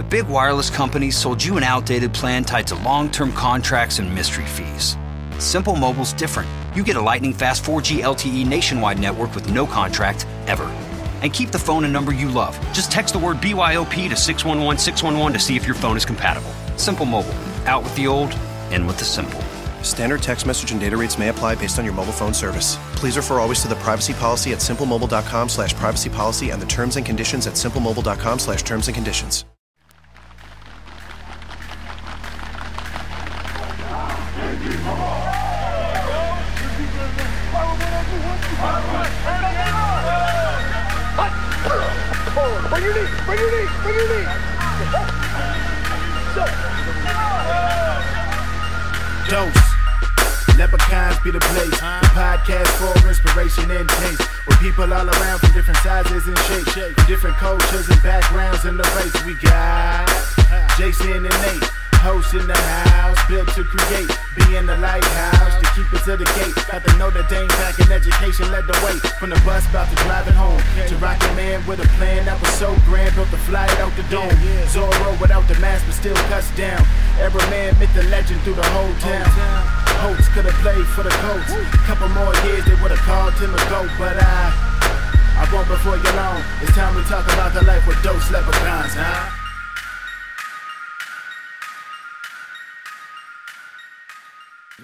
The big wireless companies sold you an outdated plan tied to long term contracts and mystery fees. Simple Mobile's different. You get a lightning fast 4G LTE nationwide network with no contract, ever. And keep the phone and number you love. Just text the word BYOP to 611 611 to see if your phone is compatible. Simple Mobile. Out with the old, in with the simple. Standard text message and data rates may apply based on your mobile phone service. Please refer always to the privacy policy at simplemobile.com slash privacy policy and the terms and conditions at simplemobile.com slash terms and conditions.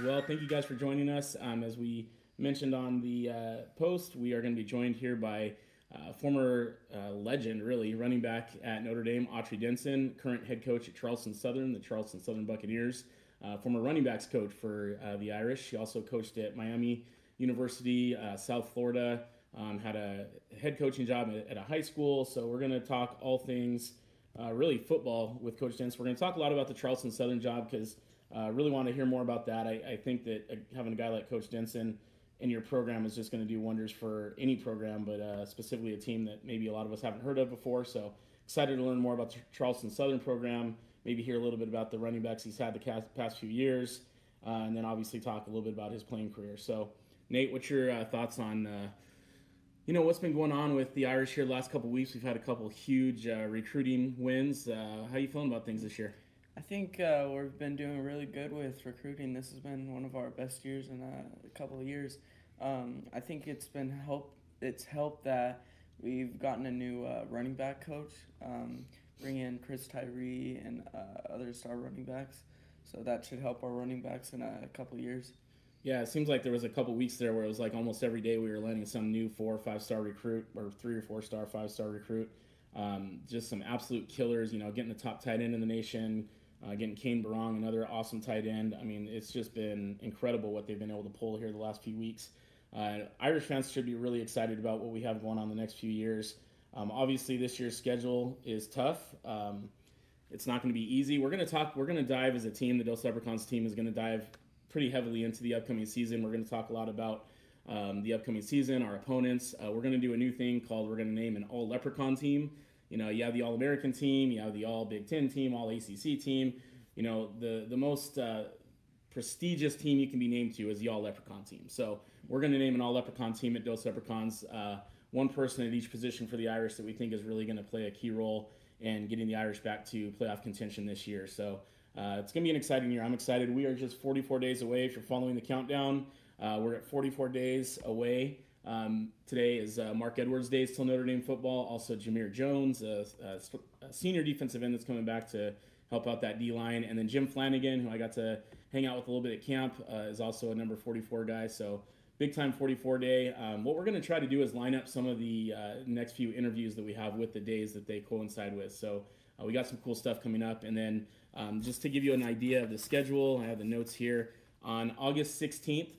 Well, thank you guys for joining us. Um, as we mentioned on the uh, post, we are going to be joined here by uh, former uh, legend, really, running back at Notre Dame, Autry Denson, current head coach at Charleston Southern, the Charleston Southern Buccaneers, uh, former running backs coach for uh, the Irish. He also coached at Miami University, uh, South Florida, um, had a head coaching job at, at a high school. So we're going to talk all things really football with Coach Denson. We're going to talk a lot about the Charleston Southern job because uh, really want to hear more about that. I, I think that uh, having a guy like Coach Denson in your program is just going to do wonders for any program, but uh, specifically a team that maybe a lot of us haven't heard of before. So excited to learn more about the Charleston Southern program. Maybe hear a little bit about the running backs he's had the past few years, uh, and then obviously talk a little bit about his playing career. So, Nate, what's your uh, thoughts on? Uh, you know what's been going on with the Irish here the last couple weeks. We've had a couple huge recruiting wins. how you feeling about things this year? I think uh, we've been doing really good with recruiting. This has been one of our best years in a, couple of years. Um, I think it's been help. It's helped that we've gotten a new uh, running back coach, um, bring in Chris Tyree and uh, other star running backs. So that should help our running backs in a couple of years. Yeah, it seems like there was a couple weeks there where it was like almost every day we were landing some new four or five star recruit or three or four star, five star recruit. Um, just some absolute killers, you know, getting the top tight end in the nation, uh, getting Cane Berrong, another awesome tight end. I mean, it's just been incredible what they've been able to pull here the last few weeks. Uh, Irish fans should be really excited about what we have going on the next few years. Um, obviously, this year's schedule is tough. Um, it's not going to be easy. We're going to talk. We're going to dive as a team. The Dos Leprechauns team is going to dive pretty heavily into the upcoming season. We're going to talk a lot about um, the upcoming season, our opponents. Uh, we're going to do a new thing called we're going to name an All Leprechaun team. You know, you have the All American team, you have the All Big Ten team, All ACC team. You know, the the most uh, prestigious team you can be named to is the All Leprechaun team. So we're going to name an All Leprechaun team at Dos Leprechauns. Uh, one person at each position for the Irish that we think is really going to play a key role in getting the Irish back to playoff contention this year. So uh, it's going to be an exciting year. I'm excited. We are just 44 days away. If you're following the countdown, uh, we're at 44 days away um, today is uh, Marc Edwards days till Notre Dame football. Also, Jamir Jones, a, a, a, senior defensive end that's coming back to help out that D line. And then Jim Flanagan, who I got to hang out with a little bit at camp, uh, is also a number 44 guy. So, big time 44 day. Um, what we're going to try to do is line up some of the uh, next few interviews that we have with the days that they coincide with. So, uh, we got some cool stuff coming up. And then, um, just to give you an idea of the schedule, I have the notes here. On August 16th,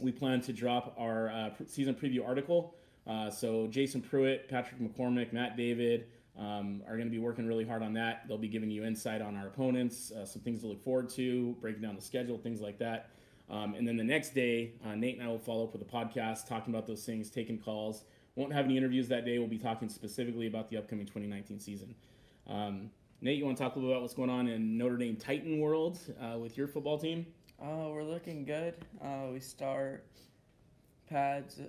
we plan to drop our uh, season preview article. Uh, so Jason Pruitt, Patrick McCormick, Matt David um, are going to be working really hard on that. They'll be giving you insight on our opponents, uh, some things to look forward to, breaking down the schedule, things like that. Um, and then the next day, uh, Nate and I will follow up with a podcast talking about those things, taking calls. Won't have any interviews that day. We'll be talking specifically about the upcoming 2019 season. Um, Nate, you want to talk a little bit about what's going on in Notre Dame Titan world uh, with your football team? Uh, we're looking good. Uh, we start pads,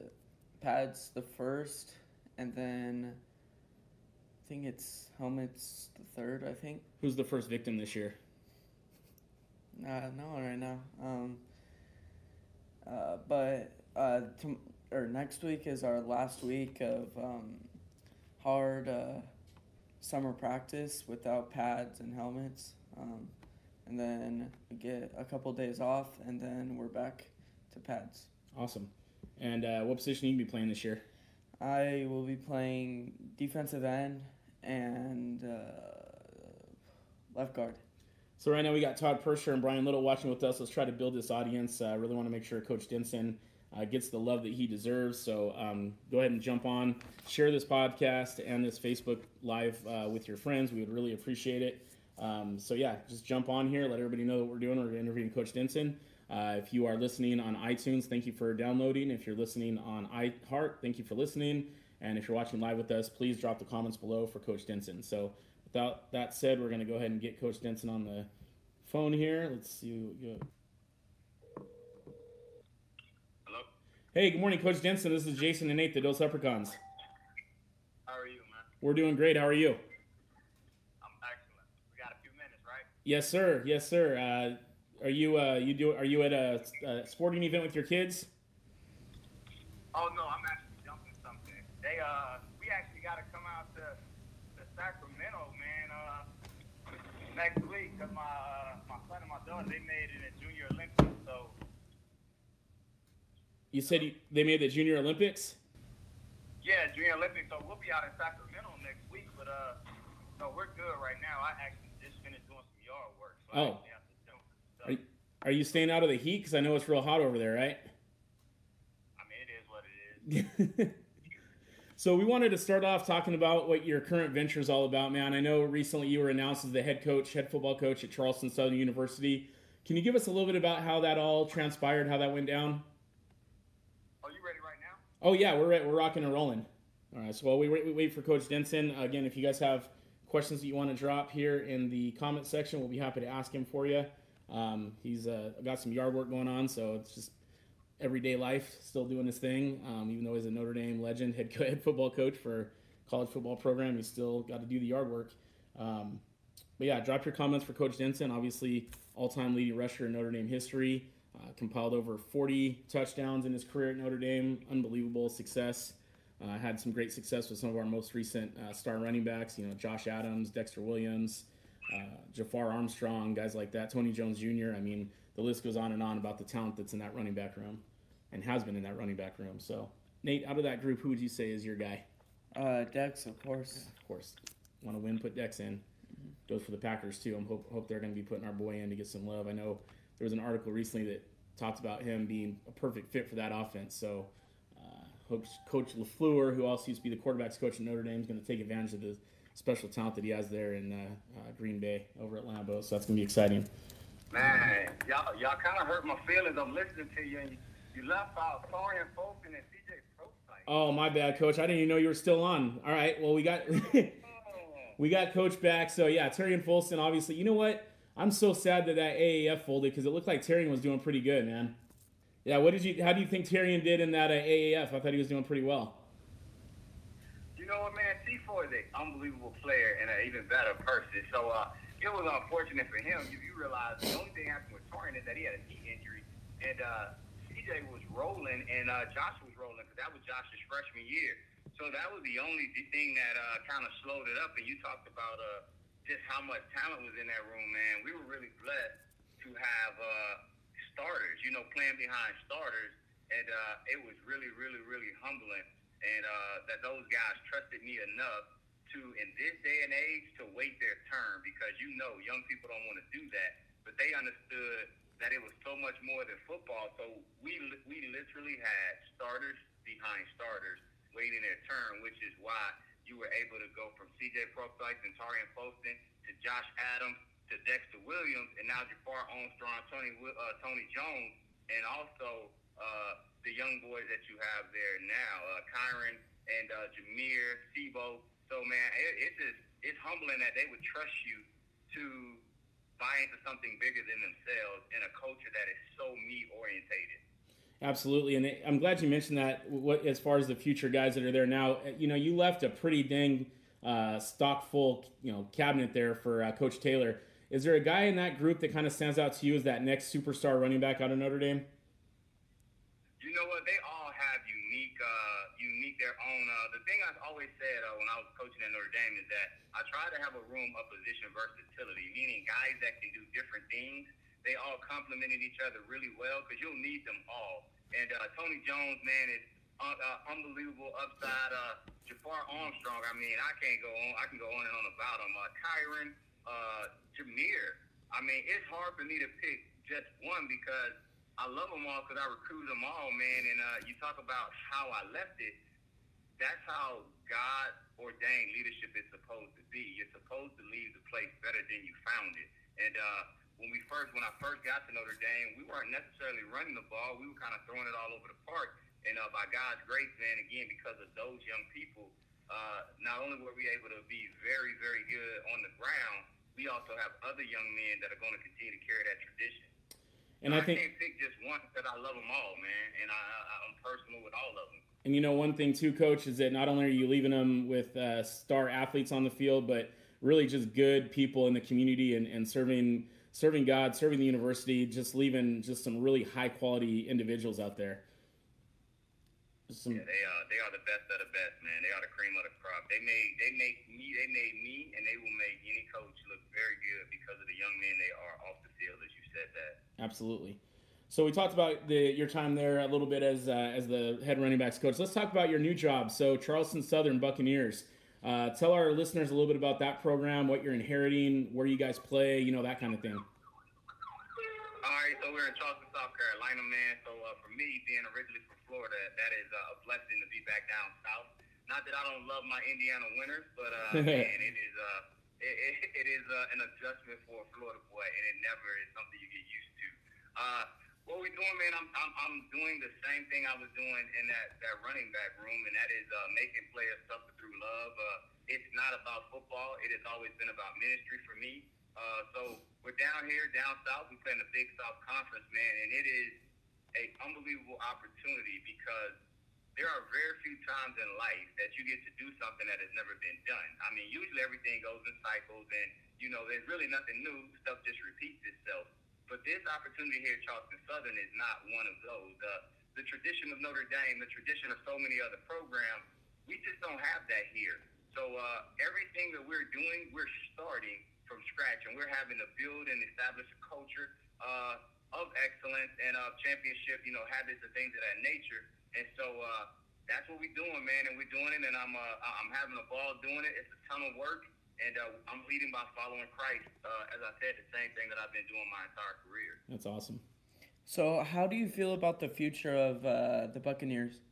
pads the first, and then I think it's helmets the third. I think. Who's the first victim this year? Uh, no one right now. Um, uh, but uh, to, or next week is our last week of um, hard uh, summer practice without pads and helmets. Um, and then get a couple days off, and then we're back to pads. Awesome. And uh, what position you be playing this year? I will be playing defensive end and uh, left guard. So right now we got Todd Persher and Brian Little watching with us. Let's try to build this audience. I uh, really want to make sure Coach Denson uh, gets the love that he deserves. So um, go ahead and jump on, share this podcast and this Facebook Live uh, with your friends. We would really appreciate it. Um, so yeah, just jump on here, let everybody know what we're doing. We're interviewing Coach Denson. Uh, if you are listening on iTunes, thank you for downloading. If you're listening on iHeart, thank you for listening. And if you're watching live with us, please drop the comments below for Coach Denson. So without that said, we're going to go ahead and get Coach Denson on the phone here. Let's see. Hello. Hey, good morning, Coach Denson. This is Jason and Nate, the Dos Leprechauns. How are you, man? We're doing great. How are you? I'm excellent. We got a few minutes, right? Yes, sir. Yes, sir. Uh, are you uh, you do? Are you at a, a sporting event with your kids? Oh no, I'm actually jumping something. They uh, we actually got to come out to, to Sacramento, man. Uh, next week, cause my uh, my son and my daughter they made it in Junior Olympics. So You said you, they made the Junior Olympics. yeah, Junior Olympics. So we'll be out in Sacramento next week. But uh, no, we're good right now. I actually just finished doing some yard work, so I Oh. actually have to jump. So, Are you, are you staying out of the heat? Because I know it's real hot over there, right? I mean, it is what it is. so we wanted to start off talking about what your current venture is all about, man. I know recently you were announced as the head coach, head football coach at Charleston Southern University. Can you give us a little bit about how that all transpired, how that went down? Are you ready right now? Oh yeah, we're right, we're rocking and rolling. All right, so while we wait, we wait for Coach Denson, again, if you guys have questions that you want to drop here in the comment section, we'll be happy to ask him for you. Um, he's uh, got some yard work going on, so it's just everyday life, still doing his thing. Um, even though he's a Notre Dame legend, head, co- head football coach for college football program, he's still got to do the yard work. Um, but yeah, drop your comments for Coach Denson. Obviously, all-time leading rusher in Notre Dame history. Uh, compiled over 40 touchdowns in his career at Notre Dame. Unbelievable success. Uh, had some great success with some of our most recent uh, star running backs. You know, Josh Adams, Dexter Williams, uh, Jafar Armstrong, guys like that. Tony Jones Jr. I mean, the list goes on and on about the talent that's in that running back room, and has been in that running back room. So, Nate, out of that group, who would you say is your guy? Uh, Dex, of course. Of course, want to win, put Dex in. Goes for the Packers too. I hope hope they're going to be putting our boy in to get some love. I know there was an article recently that talked about him being a perfect fit for that offense. So, uh, hope Coach LaFleur, who also used to be the quarterbacks coach at Notre Dame, is going to take advantage of the special talent that he has there in uh, uh, Green Bay over at Lambeau. So that's going to be exciting. Man, y'all, y'all kind of hurt my feelings. I'm listening to you, and you, you left out Tarean Folston and CJ Prosise. Oh, my bad, Coach. I didn't even know you were still on. All right. Well, we got we got Coach back. So yeah, Tarean Folston. Obviously, you know what? I'm so sad that that AAF folded because it looked like Tarean was doing pretty good, man. Yeah. What did you? How do you think Tarean did in that uh, AAF? I thought he was doing pretty well. You know what, man? C4 is an unbelievable player and an even better person. So uh, it was unfortunate for him. You, you realize the only thing happened with Tarean is that he had a knee injury, and uh, CJ was rolling, and uh, Josh was rolling because that was Josh's freshman year. So that was the only thing that uh, kind of slowed it up. And you talked about uh, just how much talent was in that room, man. We were really blessed to have uh, starters, you know, playing behind starters, and uh, it was really, really, really humbling. And uh, that those guys trusted me enough to, in this day and age, to wait their turn because you know young people don't want to do that, but they understood that it was so much more than football. So we we literally had starters behind starters waiting their turn, which is why you were able to go from C.J. Prosise and Tarean Folston to Josh Adams to Dexter Williams, and now Jafar Armstrong, Tony uh, Tony Jones, and also uh, the young boys that you have there now, uh, Kyren and uh, Jahmir, C'Bo. So man, it, it's just it's humbling that they would trust you to buy into something bigger than themselves in a culture that is so me orientated. Absolutely, and I'm glad you mentioned that. What as far as the future guys that are there now, you know, you left a pretty dang uh, stock full, you know, cabinet there for uh, Coach Taylor. Is there a guy in that group that kind of stands out to you as that next superstar running back out of Notre Dame? You know what? They all have unique, uh, unique their own. Uh, the thing I've always said uh, when I was coaching at Notre Dame is that I try to have a room of position versatility, meaning guys that can do different things. They all complemented each other really well because you'll need them all. And uh, Tony Jones, man, is uh, uh, unbelievable upside. Uh, Jafar Armstrong, I mean, I can't go on. I can go on and on about him. Uh, Kyren, uh, Jahmir. I mean, it's hard for me to pick just one because I love them all because I recruited them all, man. And uh, you talk about how I left it. That's how God ordained leadership is supposed to be. You're supposed to leave the place better than you found it. And uh, when we first, when I first got to Notre Dame, we weren't necessarily running the ball. We were kind of throwing it all over the park. And uh, by God's grace, man, again, because of those young people, uh, not only were we able to be very, very good on the ground, we also have other young men that are going to continue to carry that tradition. And I, I think can't pick just one because I love them all, man, and I, I, I'm personal with all of them. And you know, one thing too, coach, is that not only are you leaving them with uh, star athletes on the field, but really just good people in the community and, and serving serving God, serving the university, just leaving just some really high quality individuals out there. Some, yeah, they are they are the best of the best, man. They are the cream of the crop. They made they make me they made me and they will make any coach look very good because of the young men they are off the field, as you said that. Absolutely. So we talked about the, your time there a little bit as uh, as the head running backs coach. Let's talk about your new job. So Charleston Southern Buccaneers. Uh, tell our listeners a little bit about that program, what you're inheriting, where you guys play, you know that kind of thing. All right, so we're in Charleston, South Carolina, man. So uh, for me, being originally from Florida, that is uh, a blessing to be back down south. Not that I don't love my Indiana winters, but uh, man, it is uh, it, it, it is uh, an adjustment for a Florida boy, and it never is something you get used to. Uh, what we're doing, man, I'm, I'm I'm doing the same thing I was doing in that that running back room, and that is uh, making players suffer through love. Uh, it's not about football; it has always been about ministry for me. Uh, so we're down here, down south. We play in the Big South Conference, man, and it is a unbelievable opportunity because there are very few times in life that you get to do something that has never been done. I mean, usually everything goes in cycles, and you know, there's really nothing new. Stuff just repeats itself. But this opportunity here at Charleston Southern is not one of those. Uh, the tradition of Notre Dame, the tradition of so many other programs, we just don't have that here. So uh, everything that we're doing, we're starting from scratch, and we're having to build and establish a culture uh, of excellence and of championship, you know, habits and things of that nature. And so uh, that's what we're doing, man, and we're doing it, and I'm uh, I'm having a ball doing it. It's a ton of work, and uh, I'm leading by following Christ. Uh, as I said, the same thing that I've been doing my entire career. That's awesome. So, how do you feel about the future of uh, the Buccaneers?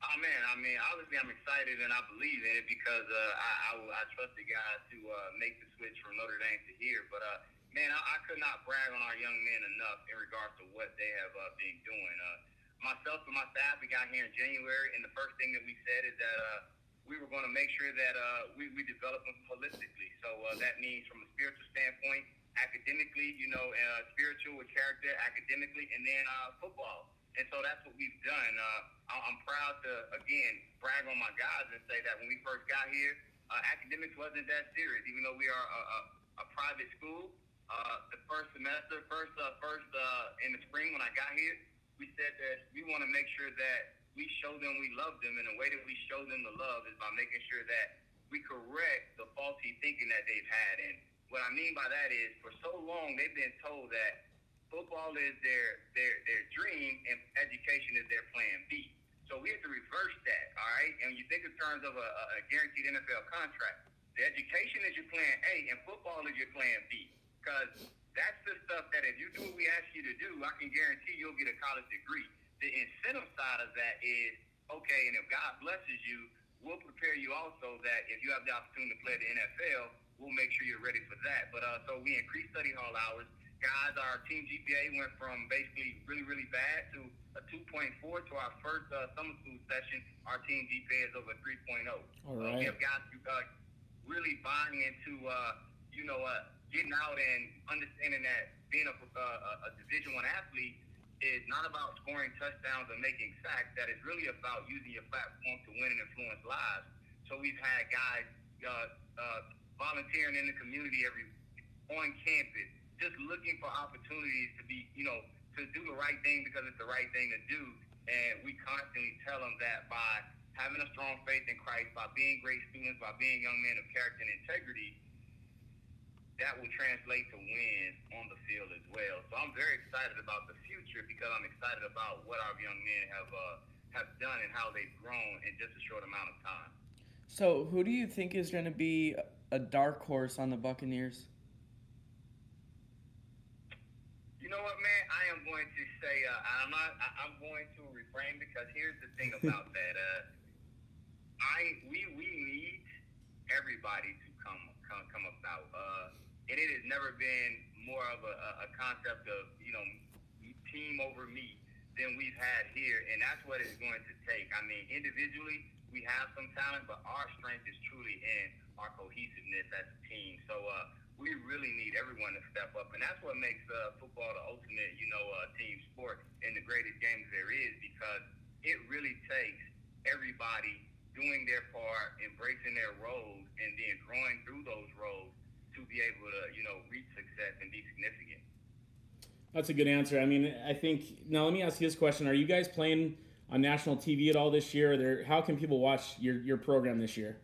Oh man, I mean, obviously I'm excited and I believe in it because uh, I, I, I trust the guys to uh, make the switch from Notre Dame to here. But uh, man, I, I could not brag on our young men enough in regards to what they have uh, been doing. Uh, myself and my staff, we got here in January, and the first thing that we said is that uh, we were going to make sure that uh, we, we develop them holistically. So uh, that means from a spiritual standpoint, academically, you know, uh, spiritual with character, academically, and then uh, football. And so that's what we've done. Uh, I'm proud to, again, brag on my guys and say that when we first got here, uh, academics wasn't that serious, even though we are a, a, a private school. Uh, the first semester, first, uh, first uh, in the spring when I got here, we said that we want to make sure that we show them we love them, and the way that we show them the love is by making sure that we correct the faulty thinking that they've had. And what I mean by that is, for so long they've been told that football is their their their dream and education is their plan B. So we have to reverse that, all right? And you think in terms of a, a guaranteed NFL contract, the education is your plan A and football is your plan B. Because that's the stuff that if you do what we ask you to do, I can guarantee you'll get a college degree. The incentive side of that is, okay, and if God blesses you, we'll prepare you also that if you have the opportunity to play the NFL, we'll make sure you're ready for that. But uh, so we increase study hall hours guys, our team GPA went from basically really, really bad to a 2.4 to our first uh, summer school session. Our team GPA is over 3.0. All right. Uh, we have guys who uh, really buying into, uh, you know, uh, getting out and understanding that being a, uh, a Division One athlete is not about scoring touchdowns or making sacks. That is really about using your platform to win and influence lives. So we've had guys uh, uh, volunteering in the community every on campus, just looking for opportunities to be, you know, to do the right thing because it's the right thing to do. And we constantly tell them that by having a strong faith in Christ, by being great students, by being young men of character and integrity, that will translate to wins on the field as well. So I'm very excited about the future because I'm excited about what our young men have uh, have done and how they've grown in just a short amount of time. So, who do you think is going to be a dark horse on the Buccaneers? You know what, man? I am going to say uh, I'm not. I, I'm going to refrain because here's the thing about that. Uh, I we we need everybody to come come come about, uh, and it has never been more of a, a concept of you know team over me than we've had here, and that's what it's going to take. I mean, individually we have some talent, but our strength is truly in our cohesiveness as a team. So uh, we really need everyone to step up, and that's what makes uh, football the ultimate, you know, uh, team sport and the greatest game there is because it really takes everybody doing their part, embracing their roles, and then growing through those roles to be able to, you know, reach success and be significant. That's a good answer. I mean, I think now let me ask you this question: Are you guys playing on national TV at all this year? There, how can people watch your, your program this year?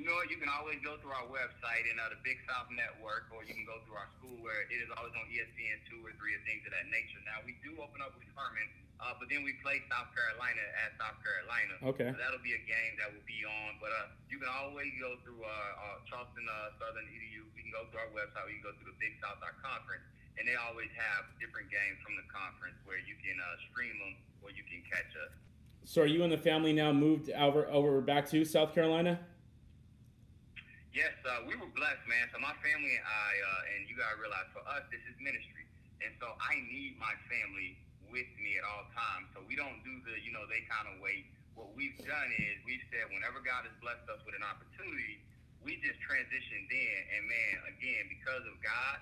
You know, you can always go through our website and uh, the Big South Network, or you can go through our school where it is always on ESPN two or three or things of that nature. Now we do open up with Furman, uh, but then we play South Carolina at South Carolina. Okay. So that'll be a game that will be on. But uh, you can always go through uh, uh, Charleston uh, Southern EDU. We can go through our website. We can go through the Big South our conference, and they always have different games from the conference where you can uh, stream them or you can catch us. So, are you and the family now moved over over back to South Carolina? Yes, uh, we were blessed, man. So my family and I, uh, and you gotta realize, for us, this is ministry, and so I need my family with me at all times. So we don't do the, you know, they kind of wait. What we've done is we've said whenever God has blessed us with an opportunity, we just transitioned in, and man, again, because of God,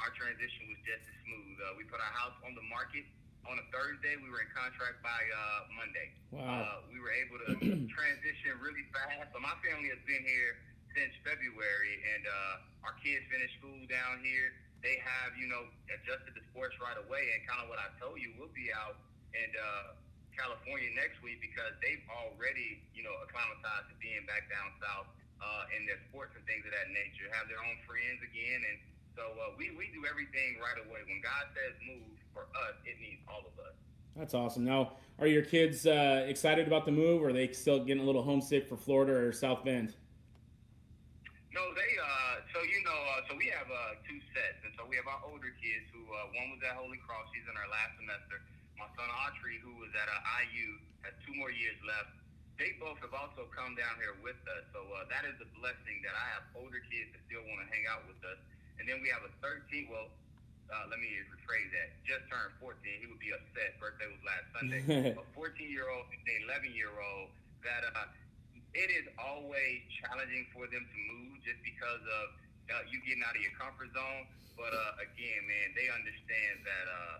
our transition was just as smooth. Uh, we put our house on the market on a Thursday. We were in contract by uh, Monday. Wow. Uh, we were able to transition really fast. So my family has been here since February, and uh, our kids finished school down here. They have, you know, adjusted the sports right away, and kind of what I told you, we'll be out in uh, California next week because they've already, you know, acclimatized to being back down south uh, in their sports and things of that nature, have their own friends again, and so uh, we we do everything right away. When God says move for us, it means all of us. That's awesome. Now, are your kids uh, excited about the move, or are they still getting a little homesick for Florida or South Bend? No, they. Uh, so you know, uh, so we have uh, two sets, and so we have our older kids who uh, one was at Holy Cross. She's in her last semester. My son Autry, who was at uh, IU, has two more years left. They both have also come down here with us, so uh, that is a blessing that I have older kids that still want to hang out with us. And then we have a 13. Well, uh, let me rephrase that. Just turned 14. He would be upset. Birthday was last Sunday. a 14 year old and an 11 year old that uh, it is always challenging for them to move just because of uh, you getting out of your comfort zone. But uh, again, man, they understand that uh,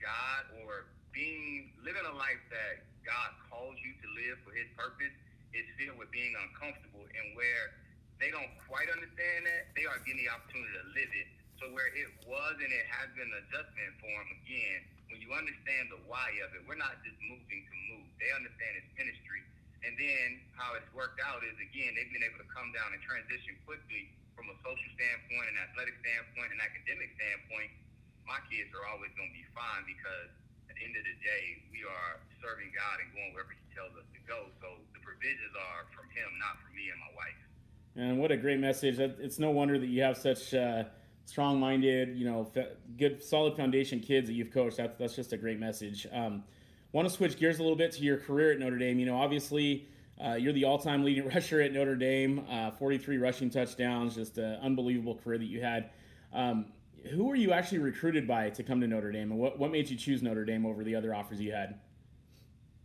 God or being living a life that God calls you to live for His purpose is filled with being uncomfortable, and where they don't quite understand that, they are getting the opportunity to live it. So where it was and it has been adjustment for them again, when you understand the why of it, we're not just moving to move. They understand it's ministry. And then how it's worked out is again, they've been able to come down and transition quickly from a social standpoint, an athletic standpoint, an academic standpoint. My kids are always going to be fine because at the end of the day, we are serving God and going wherever He tells us to go. So the provisions are from Him, not from me and my wife. And what a great message! It's no wonder that you have such uh, strong-minded, you know, good, solid foundation kids that you've coached. That's that's just a great message. Um, want to switch gears a little bit to your career at Notre Dame. You know, obviously. Uh, you're the all-time leading rusher at Notre Dame, uh, 43 rushing touchdowns, just an unbelievable career that you had. Um, who were you actually recruited by to come to Notre Dame, and what, what made you choose Notre Dame over the other offers you had?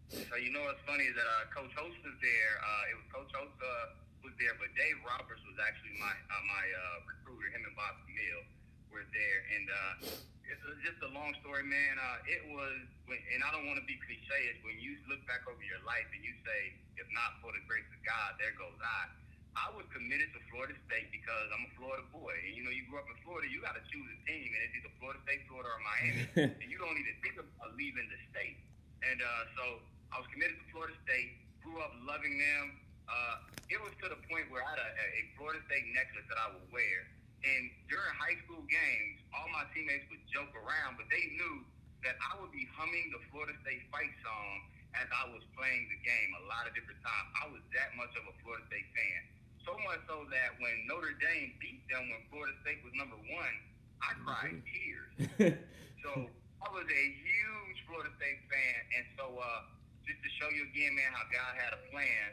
So you know what's funny is that uh, Coach Holtz was there. Uh, it was Coach Holtz uh, was there, but Dave Roberts was actually my uh, my recruiter. Him and Bob Chmiel. Were there, and uh, it's just a long story, man. Uh, it was, and I don't want to be cliche. It's when you look back over your life and you say, if not for the grace of God, there goes I. I was committed to Florida State because I'm a Florida boy. And, you know, you grew up in Florida, you got to choose a team, and it's either Florida State, Florida, or Miami. and you don't even think of leaving the state. And uh, so I was committed to Florida State, grew up loving them. Uh, it was to the point where I had a, a Florida State necklace that I would wear. And during high school games, all my teammates would joke around, but they knew that I would be humming the Florida State fight song as I was playing the game a lot of different times. I was that much of a Florida State fan. So much so that when Notre Dame beat them when Florida State was number one, I cried tears. so I was a huge Florida State fan, and so uh, just to show you again, man, how God had a plan,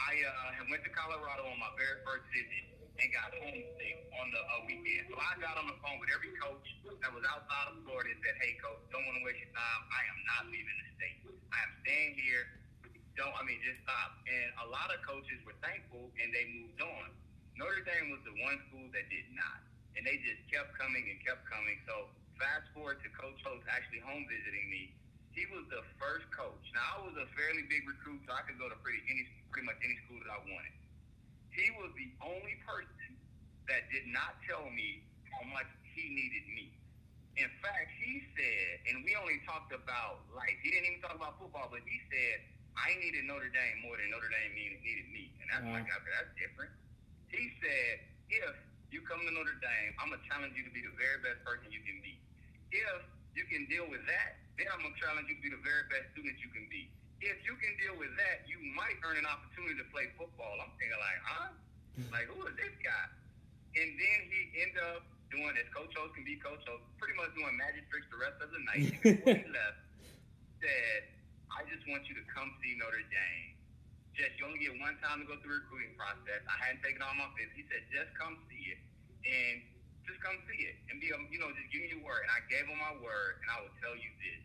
I uh, went to Colorado on my very first visit and got homesick on the uh, weekend. So I got on the phone with every coach that was outside of Florida and said, "Hey, coach, don't want to waste your time. I am not leaving the state. I am staying here." don't, I mean, just stop. And a lot of coaches were thankful and they moved on. Notre Dame was the one school that did not. And they just kept coming and kept coming. So fast forward to Coach Holtz actually home visiting me. He was the first coach. Now I was a fairly big recruit, so I could go to pretty any pretty much any school that I wanted. He was the only person that did not tell me how much he needed me. In fact, he said, and we only talked about life. He didn't even talk about football, but he said, I needed Notre Dame more than Notre Dame needed, me. And that's uh-huh. like, okay, that's different. He said, if you come to Notre Dame, I'm going to challenge you to be the very best person you can be. If you can deal with that, then I'm going to challenge you to be the very best student you can be. If you can deal with that, you might earn an opportunity to play football. I'm thinking like, huh? like, who is this guy? And then he ended up doing, as Coach Holtz can be Coach Holtz, pretty much doing magic tricks the rest of the night. And before he left, said, I just want you to come see Notre Dame. Just you only get one time to go through the recruiting process. I hadn't taken all my fifth. He said, just come see it. And just come see it. And be, um, you know, just give me your word. And I gave him my word, and I will tell you this.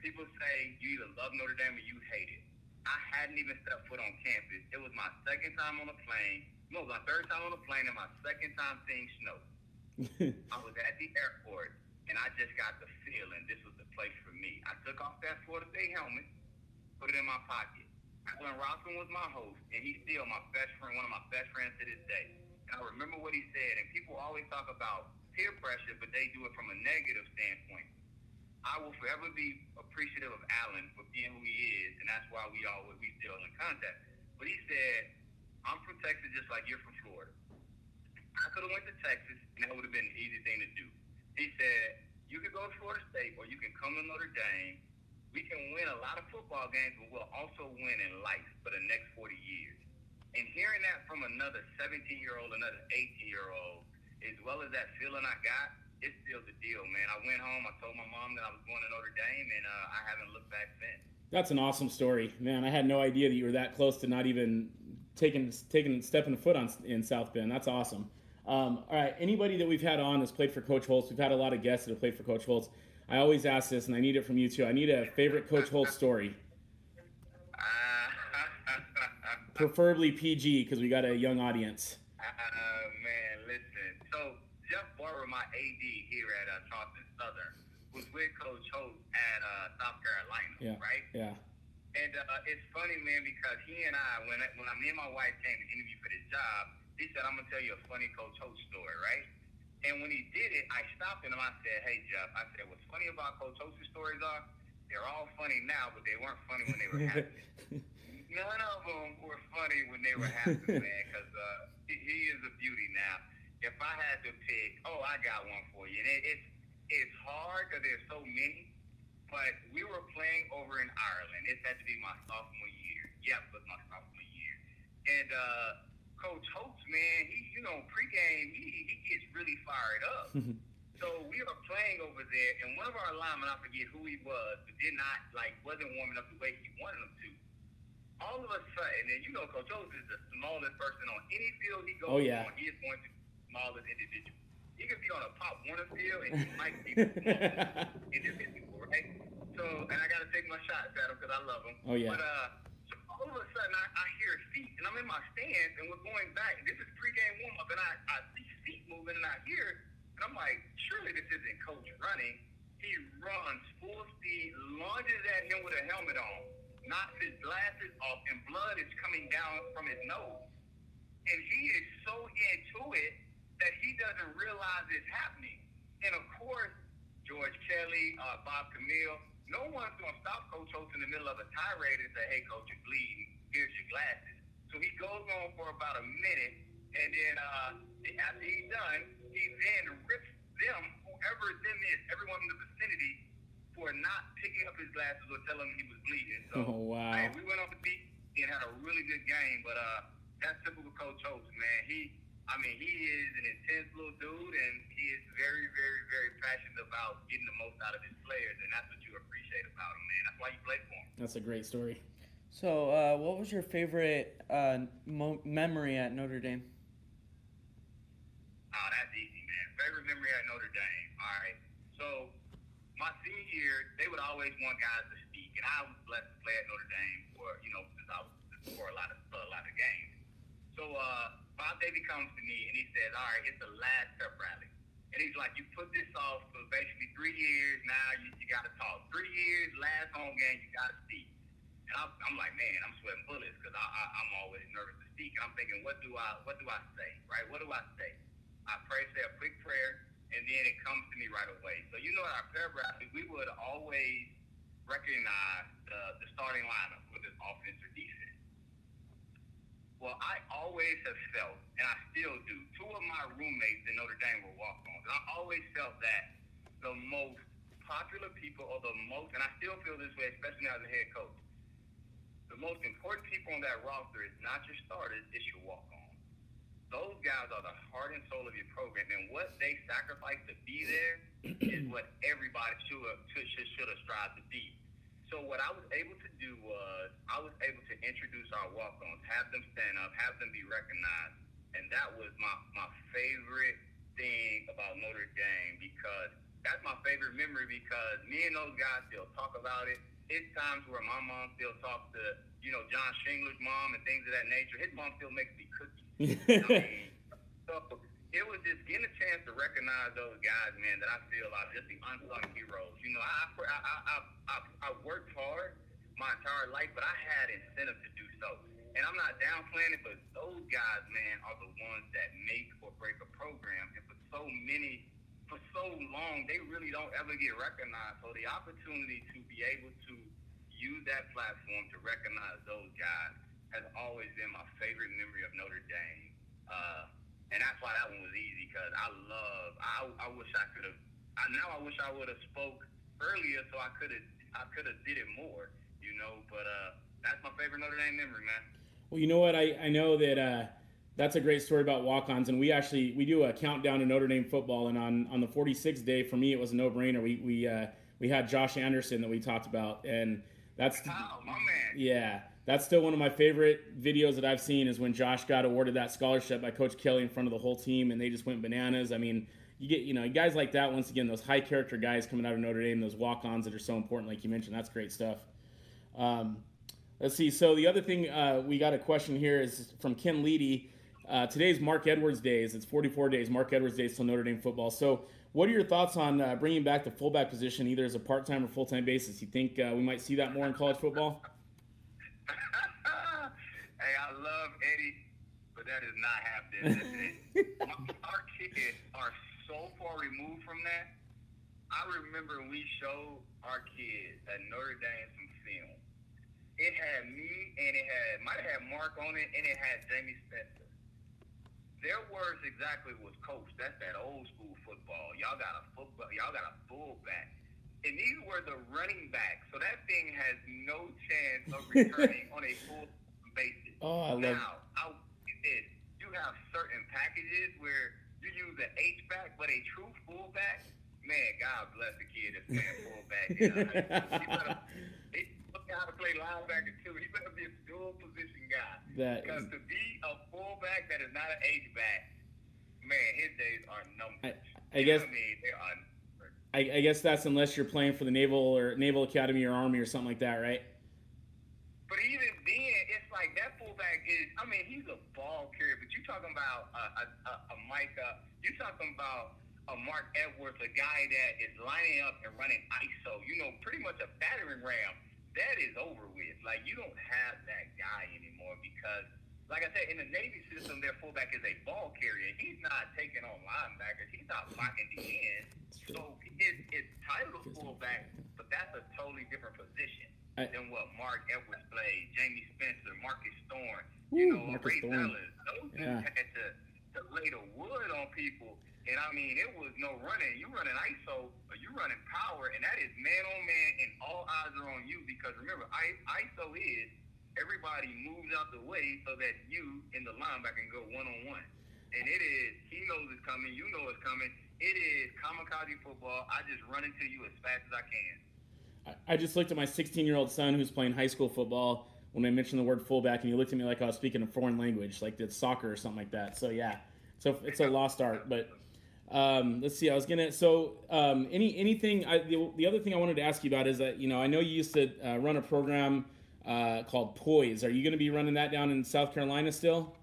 People say you either love Notre Dame or you hate it. I hadn't even stepped foot on campus. It was my second time on a plane. No, my third time on a plane and my second time seeing snow. I was at the airport and I just got the feeling this was the place for me. I took off that Florida State helmet, put it in my pocket. When Rossum was my host, and he's still my best friend, one of my best friends to this day. And I remember what he said, and people always talk about peer pressure, but they do it from a negative standpoint. I will forever be appreciative of Allen for being who he is, and that's why we all we still in contact. But he said, "I'm from Texas, just like you're from Florida. I could have went to Texas, and that would have been an easy thing to do. He said, you can go to Florida State or you can come to Notre Dame. We can win a lot of football games, but we'll also win in life for the next 40 years. And hearing that from another 17 year old, another 18 year old, as well as that feeling I got, it's still the deal, man. I went home, I told my mom that I was going to Notre Dame, and uh, I haven't looked back since. That's an awesome story, man. I had no idea that you were that close to not even taking taking stepping foot on in South Bend. That's awesome. Um, all right, anybody that we've had on that's played for Coach Holtz, we've had a lot of guests that have played for Coach Holtz. I always ask this, and I need it from you too. I need a favorite Coach Holtz story. Preferably PG because we got a young audience. Uh, man, listen. So Jeff Barber, my AD here at uh, Charleston Southern, was with Coach Holtz at uh, South Carolina, yeah. right? Yeah. And uh, it's funny, man, because he and I, when I, when I, me and my wife came to interview for this job, he said, I'm gonna tell you a funny Coach Holtz story, right? And when he did it, I stopped him and I said, Hey Jeff, I said, what's funny about Coach Holtz's stories are they're all funny now, but they weren't funny when they were happening. None of them were funny when they were happening, man, because uh, he, he is a beauty now. If I had to pick, oh, I got one for you, and it, it's it's hard because there's so many. But we were playing over in Ireland. It had to be my sophomore year. Yep, it was my sophomore year, and. uh Coach Holtz, man, he you know pregame he he gets really fired up. so we are playing over there, and one of our linemen, I forget who he was, but did not like wasn't warming up the way he wanted him to. All of a sudden, and you know, Coach Holtz is the smallest person on any field he goes oh, yeah. on. He is going to smallest individual. He could be on a Pop Warner field, and he might be the smallest individual, right? So, and I got to take my shots at him because I love him. Oh yeah. But uh all of a sudden I, I hear feet, and I'm in my stands, and we're going back. This is pregame warm up, and I, I see feet moving, and I hear, and I'm like, surely this isn't coach running. He runs full speed, lunges at him with a helmet on, knocks his glasses off, and blood is coming down from his nose. And he is so into it that he doesn't realize is happening. And of course, George Kelly, uh, Bob Chmiel, no one's going to stop Coach Holtz in the middle of a tirade and say, hey, Coach, you're bleeding. Here's your glasses. So he goes on for about a minute, and then uh, after he's done, he then rips them, whoever them is, everyone in the vicinity, for not picking up his glasses or telling him he was bleeding. So Oh, wow. man, we went on the beat and had a really good game, but uh, that's typical Coach Holtz, man. He, I mean, he is an intense little dude, and he is very, very, very passionate about getting the most out of his players, and that's what you appreciate about him, man. That's why you play for him. That's a great story. So, uh, what was your favorite uh, mo- memory at Notre Dame? Oh, that's easy, man. Favorite memory at Notre Dame. All right. So, my senior year, they would always want guys to speak, and I was blessed to play at Notre Dame for you know since I was for a lot of for a lot of games. So, uh, Bob Davie comes to me and he says, "All right, it's the last pep rally," and he's like, "You put this off for basically three years. Now you, you got to talk. Three years, last home game, you got to speak." And I'm, I'm like, man, I'm sweating bullets because I, I, I'm always nervous to speak. And I'm thinking, what do I, what do I say, right? What do I say? I pray, say a quick prayer, and then it comes to me right away. So you know, at our prayer breakfast, we would always recognize the, the starting lineup, whether it's offense or defense. Well, I always have felt, and I still do, two of my roommates in Notre Dame were walk-ons, and I always felt that the most popular people, or the most, and I still feel this way, especially now as a head coach, the most important people on that roster is not your starters, it's your walk-ons. Those guys are the heart and soul of your program, and what they sacrifice to be there is what everybody should should should, should have strived to be. So what I was able to do was I was able to introduce our walk-ons, have them stand up, have them be recognized, and that was my my favorite thing about Notre Dame because that's my favorite memory because me and those guys still talk about it. It's times where my mom still talks to, you know, John Shingler's mom and things of that nature. His mom still makes me cookies. I mean, so it was just getting a chance to recognize those guys, man, that I feel are just the unsung heroes. You know, I I I I, I, worked hard my entire life, but I had incentive to do so. And I'm not downplaying it, but those guys, man, are the ones that make or break a program. And for so many, for so long, they really don't ever get recognized. So the opportunity to be able to use that platform to recognize those guys has always been my favorite memory of Notre Dame. Uh, and that's why that one was easy because I love. I, I wish I could have. I now I wish I would have spoke earlier so I could have. I could have did it more. You know, but uh, that's my favorite Notre Dame memory, man. Well, you know what? I, I know that uh, that's a great story about walk-ons, and we actually we do a countdown to Notre Dame football, and on, on the 46th day, for me, it was a no-brainer. We we uh, we had Josh Anderson that we talked about, and that's Oh, my man. yeah, that's still one of my favorite videos that I've seen is when Josh got awarded that scholarship by Coach Kelly in front of the whole team, and they just went bananas. I mean, you get you know guys like that once again, those high character guys coming out of Notre Dame, those walk-ons that are so important, like you mentioned. That's great stuff. Um, let's see. So the other thing uh, we got a question here is from Ken Leedy. Uh, today's Marc Edwards days. It's 44 days. Marc Edwards days till Notre Dame football. So, what are your thoughts on uh, bringing back the fullback position, either as a part-time or full-time basis? You think uh, we might see that more in college football? hey, I love Eddie, but that is not happening. Our kids are so far removed from that. I remember we showed our kids at Notre Dame some film. It had me and it had might have had Marc on it and it had Jamie Spencer. Their words exactly was coach. That's that old school football. Y'all got a football. Y'all got a fullback. And these were the running backs. So that thing has no chance of returning on a full basis. Oh, I love- Now, I is you have certain packages where you use an H back, but a true fullback. Man, God bless the kid that's playing fullback. You know, he better, he look how to play linebacker too. He better be a dual position guy. That Because is- to be a fullback that is not an H back, man, his days are numbered. I You guess- I mean, they are numbered. I, I guess that's unless you're playing for the Naval or Naval Academy or Army or something like that, right? But even then, it's like that fullback is. I mean, he's a ball carrier, but you're talking about a, a, a, a Micah. You're talking about a a Marc Edwards, a guy that is lining up and running ISO, you know, pretty much a battering ram, that is over with. Like, you don't have that guy anymore because, like I said, in the Navy system, their fullback is a ball carrier. He's not taking on linebackers. He's not blocking the end. So it, it's titled fullback, but that's a totally different position I- than what Marc Edwards played, Jamie Spencer, Marcus Thorne, you know, Marcus Ray Thorne. Zellars. Those dudes Yeah. had to, to lay the wood on people. And I mean, it was no running. You running ISO, or you running power, and that is man on man, and all eyes are on you because remember, I, ISO is everybody moves out the way so that you and the linebacker can go one on one. And it is, he knows it's coming, you know it's coming. It is kamikaze football. I just run into you as fast as I can. I- just looked at my 16 year old son who's playing high school football when I mentioned the word fullback, and he looked at me like I was speaking a foreign language, like it's soccer or something like that. So yeah, so it's a lost art. But um, let's see, I was gonna. So um, any anything? I, the, the other thing I wanted to ask you about is that you know I know you used to uh, run a program uh, called Poise. Are you going to be running that down in South Carolina still?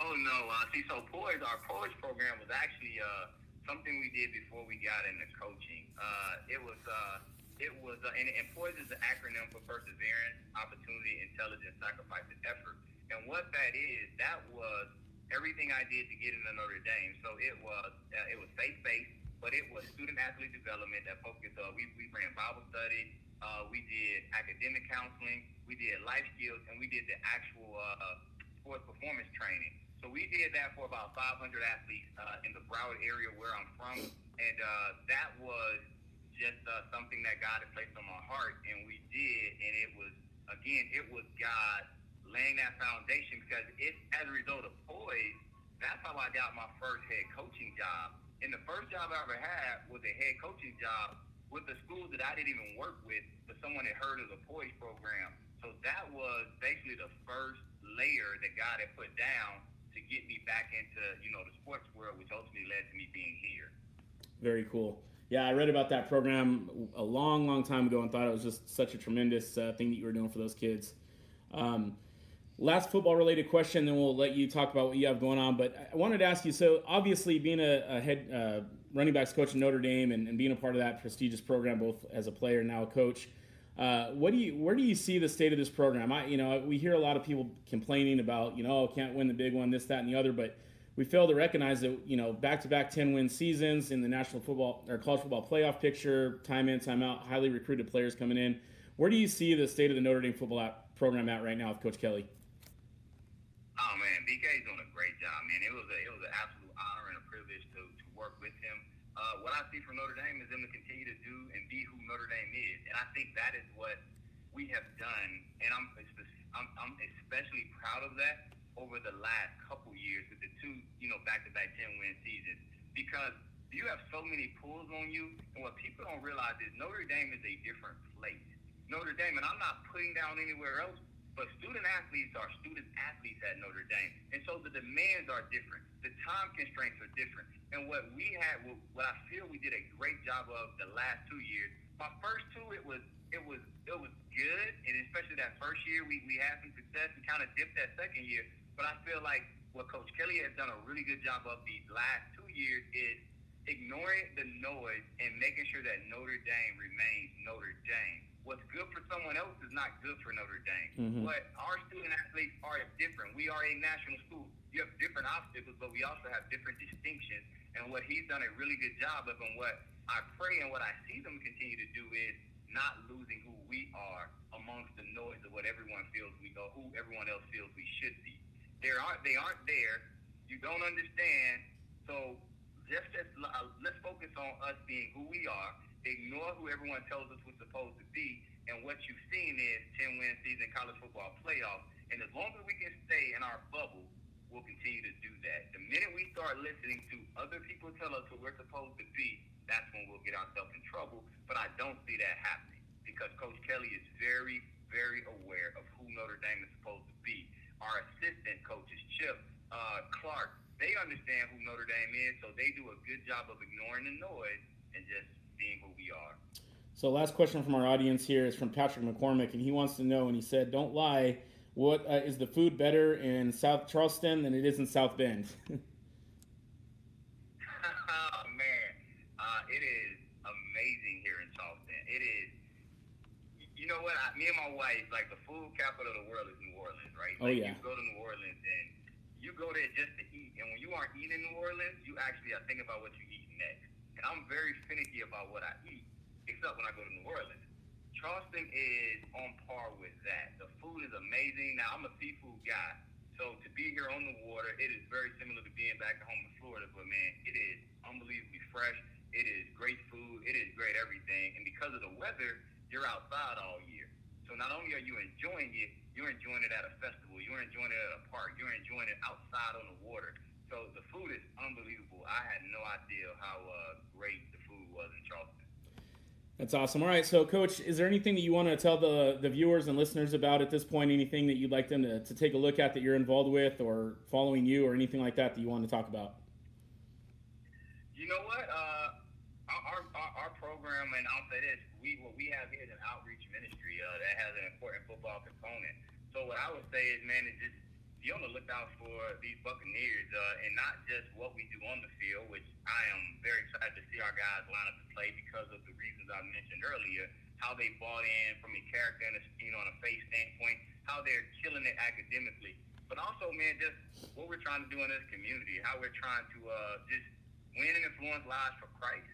Oh no, uh, see, so poise, our poise program was actually uh, something we did before we got into coaching. Uh, it was, uh, it was, uh, and, and poise is the acronym for perseverance, opportunity, intelligence, sacrifice, and effort. And what that is, that was everything I did to get into Notre Dame. So it was, uh, it was faith based, but it was student athlete development that focused. Uh, we we ran Bible study. Uh, we did academic counseling. We did life skills, and we did the actual uh, sports performance training. So we did that for about 500 athletes uh, in the Broward area where I'm from, and uh, that was just uh, something that God had placed on my heart, and we did, and it was again, it was God laying that foundation because it, as a result of poise, that's how I got my first head coaching job. And the first job I ever had was a head coaching job with the schools that I didn't even work with, but someone had heard of the poise program. So that was basically the first layer that God had put down to get me back into, you know, the sports world, which ultimately led to me being here. Very cool. Yeah, I read about that program a long, long time ago and thought it was just such a tremendous uh, thing that you were doing for those kids. Um, last football related question, then we'll let you talk about what you have going on. But I wanted to ask you so, obviously, being a, a head uh, running backs coach in Notre Dame and, and, being a part of that prestigious program, both as a player and now a coach. Uh, what do you, where do you see the state of this program? I, you know, we hear a lot of people complaining about, you know, can't win the big one, this, that, and the other, but we fail to recognize that you know back-to-back 10-win seasons in the national football or college football playoff picture, time in, time out, highly recruited players coming in. Where do you see the state of the Notre Dame football program at right now with Coach Kelly? Oh man, BK's doing a great job, man. It was a, it was an absolute honor and a privilege to, to work with him. Uh, what I see from Notre Dame is them to continue to do and be who Notre Dame is, and I think that is what we have done, and I'm I'm, I'm especially proud of that over the last couple years with the two, you know, back-to-back 10-win seasons. Because you have so many pulls on you, and what people don't realize is Notre Dame is a different place. Notre Dame, and I'm not putting down anywhere else, but student athletes are student athletes at Notre Dame, and so the demands are different. The time constraints are different, and what we had, what I feel we did a great job of the last two years. My first two, it was it was it was good, and especially that first year, we, we had some success. We kind of dipped that second year, but I feel like what Coach Kelly has done a really good job of these last two years is ignoring the noise and making sure that Notre Dame remains Notre Dame. What's good for someone else is not good for Notre Dame. Mhm. But our student athletes are different. We are a national school. You have different obstacles, but we also have different distinctions. And what he's done a really good job of, and what I pray and what I see them continue to do is not losing who we are amongst the noise of what everyone feels we or who everyone else feels we should be. They aren't they aren't there. You don't understand. So just just uh, let's focus on us being who we are. Ignore who everyone tells us we're supposed to be. And what you've seen is 10 win season college football playoffs. And as long as we can stay in our bubble, we'll continue to do that. The minute we start listening to other people tell us who we're supposed to be, that's when we'll get ourselves in trouble. But I don't see that happening because Coach Kelly is very, very aware of who Notre Dame is supposed to be. Our assistant coaches, Chip, uh, Clark, they understand who Notre Dame is, so they do a good job of ignoring the noise and just being who we are. So, last question from our audience here is from Patrick McCormick, and he wants to know, and he said, "Don't lie. What uh, is the food better in South Charleston than it is in South Bend?" oh man, uh, it is amazing here in South Bend. It is. You know what? I, me and my wife, like the food capital of the world is New Orleans, right? Oh, like, oh yeah. You go to New Orleans and you go there just to eat, and when you aren't eating New Orleans, you actually are thinking about what you eat next. I'm very finicky about what I eat, except when I go to New Orleans. Charleston is on par with that. The food is amazing. Now I'm a seafood guy, so to be here on the water, it is very similar to being back at home in Florida. But man, it is unbelievably fresh. It is great food. It is great everything. And because of the weather, you're outside all year. So not only are you enjoying it, you're enjoying it at a festival. You're enjoying it at a park. You're enjoying it outside on the water. So the food is unbelievable. I had no idea how uh, great the food was in Charleston. That's awesome. All right, so coach, is there anything that you want to tell the the viewers and listeners about at this point? Anything that you'd like them to, to take a look at that you're involved with, or following you, or anything like that that you want to talk about? You know what? Uh, our, our, our program, and I'll say this, we what we have here is an outreach ministry uh, that has an important football component. So what I would say is, man, is just be on the lookout for these Buccaneers, uh, and not just what we do on the field, which I am very excited to see our guys line up to play because of the reasons I mentioned earlier, how they bought in from a character and a you know on a faith standpoint, how they're killing it academically, but also, man, just what we're trying to do in this community, how we're trying to uh, just win and influence lives for Christ.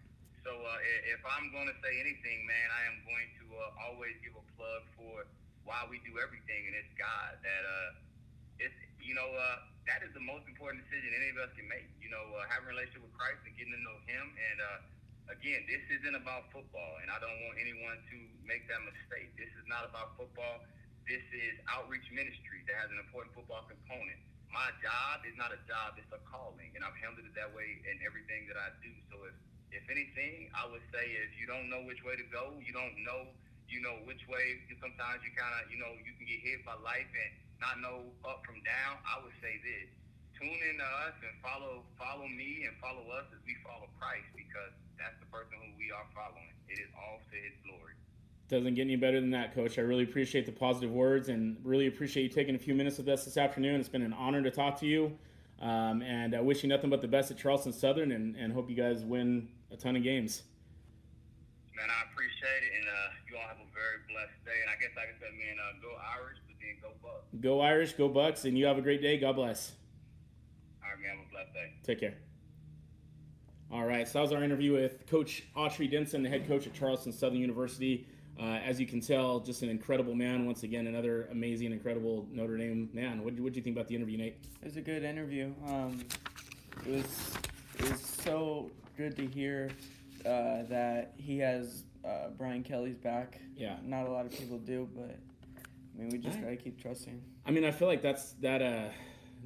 So uh, if I'm going to say anything, man, I am going to uh, always give a plug for why we do everything, and it's God that. Uh, it's you know uh, that is the most important decision any of us can make. You know, uh, having a relationship with Christ and getting to know Him. And uh, again, this isn't about football, and I don't want anyone to make that mistake. This is not about football. This is outreach ministry that has an important football component. My job is not a job; it's a calling, and I've handled it that way in everything that I do. So if if anything, I would say if you don't know which way to go, you don't know, you know which way. Sometimes you kind of, you know, you can get hit by life and not know up from down, I would say this: tune in to us and follow follow me and follow us as we follow Christ, because that's the person who we are following. It is all to His glory. Doesn't get any better than that, Coach. I really appreciate the positive words and really appreciate you taking a few minutes with us this afternoon. It's been an honor to talk to you. Um, and I wish you nothing but the best at Charleston Southern and, and hope you guys win a ton of games. Man, I appreciate it, and uh, you all have a very blessed day. And I guess, like I said, man, uh, go Irish, go Irish, go Bucks, and you have a great day. God bless. All right, man, have a blessed day. Take care. All right, so that was our interview with Coach Autry Denson, the head coach at Charleston Southern University. Uh, as you can tell, just an incredible man. Once again, another amazing, incredible Notre Dame man. What did you think about the interview, Nate? It was a good interview. Um, it was it was so good to hear uh, that he has uh, Brian Kelly's back. Yeah. Not a lot of people do, but I mean, we just gotta keep trusting. I mean, I feel like that's that uh,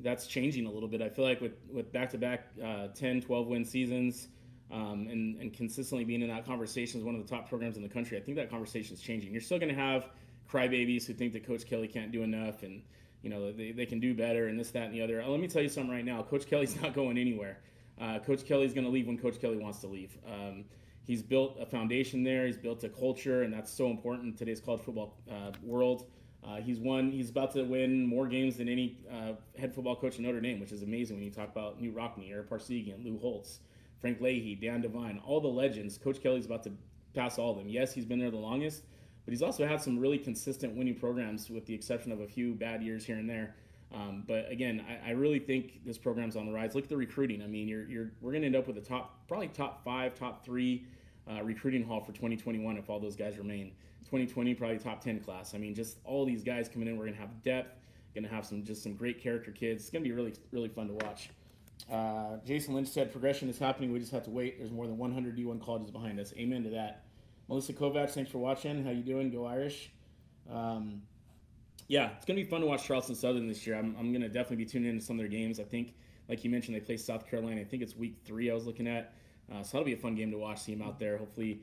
that's changing a little bit. I feel like with with back to back 10, 12 win seasons. Um, and, and consistently being in that conversation as one of the top programs in the country, I think that conversation is changing. You're still going to have crybabies who think that Coach Kelly can't do enough and you know they, they can do better and this, that, and the other. Uh, let me tell you something right now. Coach Kelly's not going anywhere. Uh, Coach Kelly's going to leave when Coach Kelly wants to leave. Um, he's built a foundation there. He's built a culture, and that's so important in today's college football uh, world. Uh, he's won. He's about to win more games than any uh, head football coach in Notre Dame, which is amazing when you talk about Knute Rockne, Ara Parseghian, Lou Holtz, Frank Leahy, Dan Devine, all the legends. Coach Kelly's about to pass all of them. Yes, he's been there the longest, but he's also had some really consistent winning programs, with the exception of a few bad years here and there. Um, but again, I, I really think this program's on the rise. Look at the recruiting. I mean, you're, you're we're going to end up with a top, probably top five, top three uh, recruiting haul for 2021 if all those guys remain. 2020 probably top 10 class. I mean, just all these guys coming in. We're to have depth. To have some just some great character kids. It's to be really really fun to watch. Uh, Jason Lynch said progression is happening. We just have to wait. There's more than 100 D1 colleges behind us. Amen to that. Melissa Kovac, thanks for watching. How you doing? Go Irish. Um, yeah, it's gonna be fun to watch Charleston Southern this year. I'm, I'm gonna definitely be tuning into some of their games. I think, like you mentioned, they play South Carolina. I think it's week three. I was looking at, uh, so that'll be a fun game to watch. See him out there. Hopefully,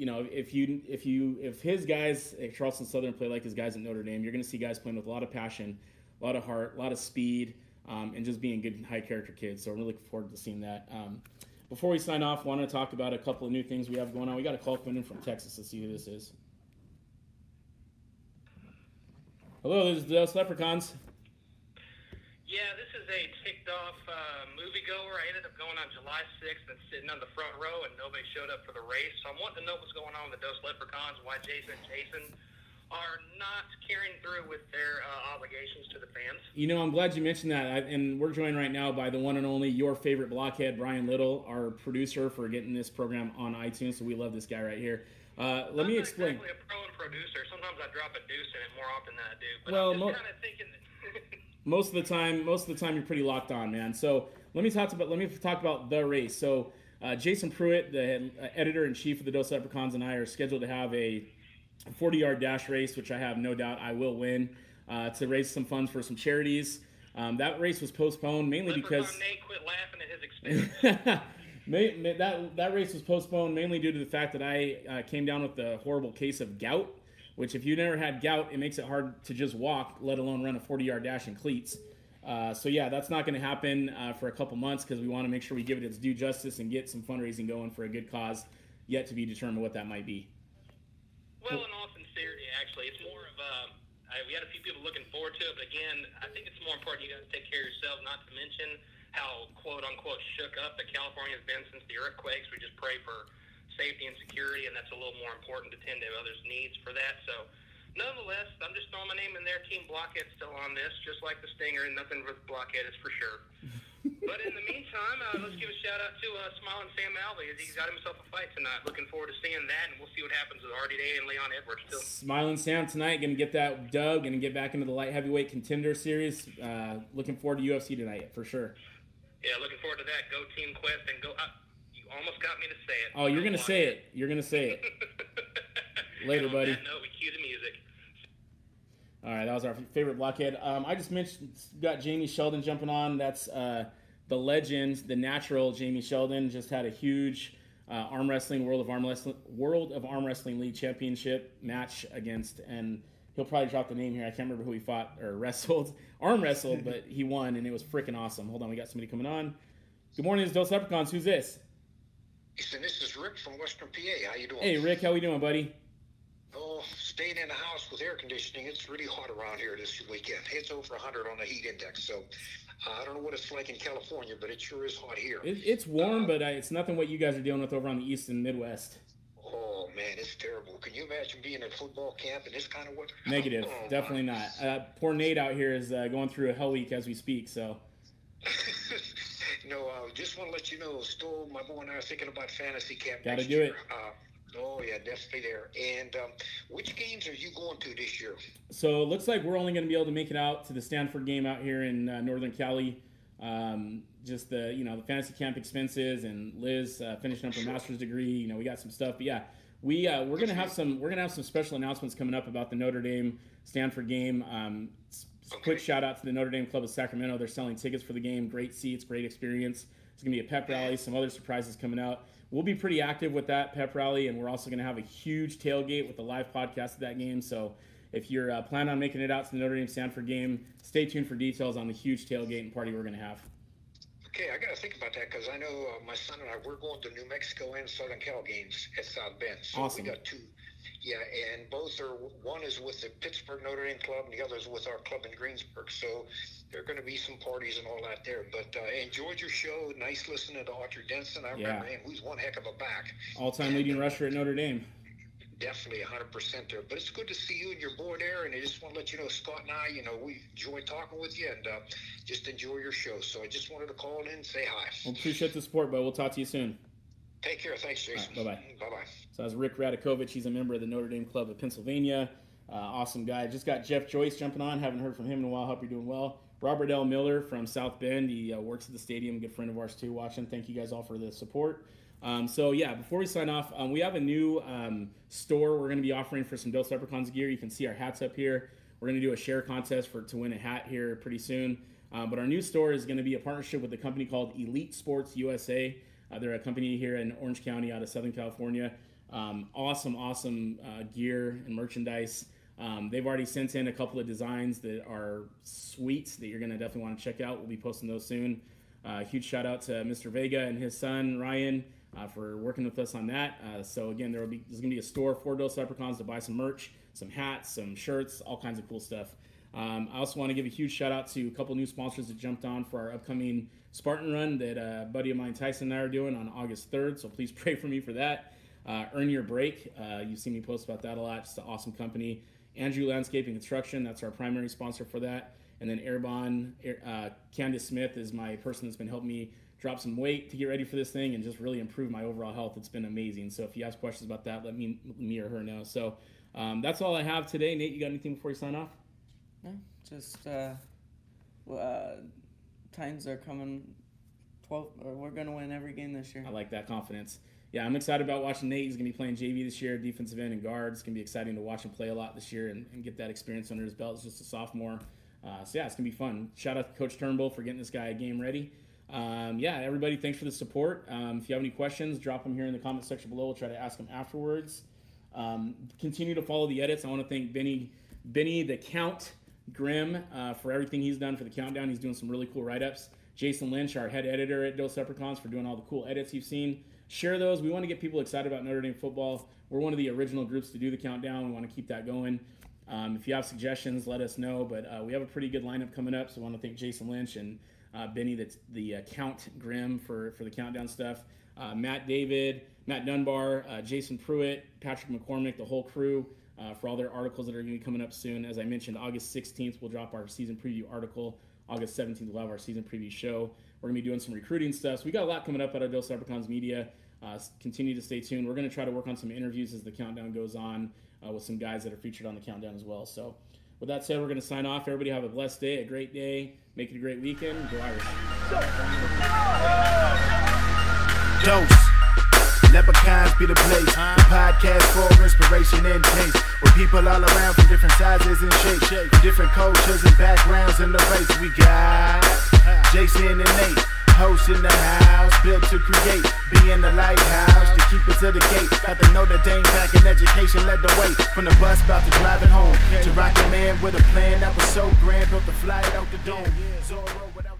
you know, if you if you if his guys at Charleston Southern play like his guys at Notre Dame, you're gonna see guys playing with a lot of passion, a lot of heart, a lot of speed, um, and just being good high character kids. So I'm really looking forward to seeing that. Um, before we sign off, want to talk about a couple of new things we have going on. We got a call coming in from Texas. Let's see who this is. Hello, this is the Leprechauns. Yeah, this is a ticked off uh, moviegoer. I ended up going on July 6th and sitting on the front row, and nobody showed up for the race. So I'm wanting to know what's going on with the Dos Leprechauns, why Jason and Jason are not carrying through with their uh, obligations to the fans. You know, I'm glad you mentioned that. I, and we're joined right now by the one and only your favorite blockhead, Brian Little, our producer for getting this program on iTunes. So we love this guy right here. Uh, let I'm me explain. Exactly a pro and producer. Sometimes I drop a deuce in it more often than I do. But Well, I'm mo- kind of thinking that. most of the time most of the time you're pretty locked on man. So let me talk about let me talk about the race. So uh, jason pruitt the uh, editor in chief of the dos leprechauns and i are scheduled to have a 40 yard dash race which i have no doubt i will win. Uh, to raise some funds for some charities. Um, that race was postponed mainly Leprechaun because Nate quit laughing at his expense. May, may- that that race was postponed mainly due to the fact that I uh, came down with the horrible case of gout, which if you never had gout, it makes it hard to just walk, let alone run a 40 yard dash in cleats. Uh, so yeah, that's not going to happen uh, for a couple months because we want to make sure we give it its due justice and get some fundraising going for a good cause. Yet to be determined what that might be. Well, in all sincerity, actually, it's more of um, I, we had a few people looking forward to it, but again, I think it's more important you guys take care of yourself. Not to mention how quote unquote shook up that California has been since the earthquakes. We just pray for safety and security, and that's a little more important to tend to others' needs for that. So. Nonetheless, I'm just throwing my name in there. Team Blockhead's still on this, just like the Stinger, and nothing with Blockhead is for sure. but in the meantime, uh, let's give a shout out to uh, Smiling Sam Alvey as he's got himself a fight tonight. Looking forward to seeing that, and we'll see what happens with RDA and Leon Edwards too. Smiling Sam tonight, going to get that dub, going to get back into the light heavyweight contender series. Uh, looking forward to UFC tonight for sure. Yeah, looking forward to that. Go Team Quest and go. Uh, almost got me to say it. Oh, you're going to say it. You're going to say it. Later, buddy. That note, we cue the music. All right, that was our favorite blockhead. Um, I just mentioned got Jamie Sheldon jumping on. That's uh, the legend, the natural Jamie Sheldon. Just had a huge uh, arm wrestling world of arm wrestling World of Arm Wrestling League championship match against, and he'll probably drop the name here. I can't remember who he fought or wrestled, arm wrestled, but he won, and it was freaking awesome. Hold on, we got somebody coming on. Good morning, it's Dos Leprechauns. Who's this? Listen, this is Rick from Western PA. How you doing? Hey, Rick, how we doing, buddy? Oh, staying in the house with air conditioning. It's really hot around here this weekend. It's over 100 on the heat index. So uh, I don't know what it's like in California, but it sure is hot here. It, it's warm, but uh, it's nothing what you guys are dealing with over on the east and Midwest. Oh man, it's terrible. Can you imagine being in football camp in this kind of weather? Negative, Oh, definitely not. Uh, poor Nate out here is uh, going through a hell week as we speak. So no, I just want to let you know, still, my boy and I are thinking about fantasy camp. Gotta do year. it. Uh, oh yeah, definitely there. And um, which games are you going to this year? So it looks like we're only going to be able to make it out to the Stanford game out here in uh, Northern Cali. Um, just the you know the fantasy camp expenses and Liz uh, finishing up her master's degree. You know we got some stuff, but yeah, we uh, we're gonna have some we're gonna have some special announcements coming up about the Notre Dame Stanford game. Um, s- Quick shout out to the Notre Dame Club of Sacramento. They're selling tickets for the game. Great seats, great experience. It's gonna be a pep rally. Some other surprises coming out. We'll be pretty active with that pep rally, and we're also gonna have a huge tailgate with the live podcast of that game. So if you're uh, planning on making it out to the Notre Dame Stanford game, stay tuned for details on the huge tailgate and party we're going to have. Okay, I got to think about that because I know uh, my son and I we're going to New Mexico and Southern Cal games at South Bend. So Awesome. we got two. Yeah, and both are one is with the Pittsburgh Notre Dame club, and the other is with our club in Greensburg. So there are going to be some parties and all that there. But uh, enjoyed your show. Nice listening to Autry Denson. I remember Yeah. him. He was one heck of a back. All-time leading rusher at Notre Dame. Definitely 100% there. But it's good to see you and your boy there. And I just want to let you know, Scott and I, you know, we enjoy talking with you and uh, just enjoy your show. So I just wanted to call in and say hi. Well, appreciate the support, but we'll talk to you soon. Take care. Thanks, Jason. bye-bye. Bye bye. So that's Rick Radakovich. He's a member of the Notre Dame Club of Pennsylvania. Uh, awesome guy. Just got Jeff Joyce jumping on. Haven't heard from him in a while. Hope you're doing well. Robert L. Miller from South Bend. He uh, works at the stadium. Good friend of ours too. Watching. Thank you guys all for the support. Um, so yeah, before we sign off, um, we have a new um, store we're going to be offering for some Dos Leprechauns gear. You can see our hats up here. We're going to do a share contest for to win a hat here pretty soon. Uh, but our new store is going to be a partnership with a company called Elite Sports USA. Uh, they're a company here in Orange County out of Southern California. Um, awesome, awesome uh, gear and merchandise. Um, they've already sent in a couple of designs that are sweet that you're going to definitely want to check out. We'll be posting those soon. Uh, huge shout out to Mr. Vega and his son Ryan uh, for working with us on that. Uh, so again, there will be there's going to be a store for Dos Leprechauns to buy some merch, some hats, some shirts, all kinds of cool stuff. Um, I also want to give a huge shout out to a couple new sponsors that jumped on for our upcoming Spartan run that uh, a buddy of mine Tyson and I are doing on August 3rd. So please pray for me for that. Uh, Earn Your Break. Uh, you've seen me post about that a lot. Just an awesome company. Andrew Landscaping Construction. That's our primary sponsor for that. And then Arbonne, uh, Candace Smith is my person that's been helping me drop some weight to get ready for this thing and just really improve my overall health. It's been amazing. So if you ask questions about that, let me me or her know. So um, that's all I have today. Nate, you got anything before you sign off? No, just uh, uh, Titans are coming. Twelve, we're gonna win every game this year. I like that confidence. Yeah, I'm excited about watching Nate. He's gonna be playing JV this year, defensive end and guard. It's gonna be exciting to watch him play a lot this year and, and get that experience under his belt as just a sophomore. Uh, so yeah, it's gonna be fun. Shout out to Coach Turnbull for getting this guy a game ready. Um, yeah, everybody, thanks for the support. Um, if you have any questions, drop them here in the comment section below. We'll try to ask them afterwards. Um, continue to follow the edits. I want to thank Benny, Benny the Count Grimm uh, for everything he's done for the countdown. He's doing some really cool write-ups. Jason Lynch, our head editor at Dos Leprechauns, for doing all the cool edits you've seen. Share those. We want to get people excited about Notre Dame football. We're one of the original groups to do the countdown. We want to keep that going. Um, if you have suggestions, let us know. But uh, we have a pretty good lineup coming up, so I want to thank Jason Lynch and uh, Benny, that's the uh, Count Grimm for for the countdown stuff. Uh, Matt David, Matt Dunbar, uh, Jason Pruitt, Patrick McCormick, the whole crew uh, for all their articles that are going to be coming up soon. As I mentioned, August 16th we'll drop our season preview article. August 17th we'll have our season preview show. We're going to be doing some recruiting stuff. So we got a lot coming up of Dos Leprechauns Media. Uh, continue to stay tuned. We're going to try to work on some interviews as the countdown goes on uh, with some guys that are featured on the countdown as well. So, with that said, we're going to sign off. Everybody have a blessed day, a great day. Make it a great weekend. Go Irish. Dos. Leprechauns be the place. The podcast for inspiration and taste. With people all around from different sizes and shapes. From different cultures and backgrounds in the race. We got Jason and Nate host in the house, built to create, be in the lighthouse to keep us to the gate. Got to know Dame back in education, led the way from the bus about to drive it home. To rocket man with a plan that was so grand, built the flight out the dome. Zorro without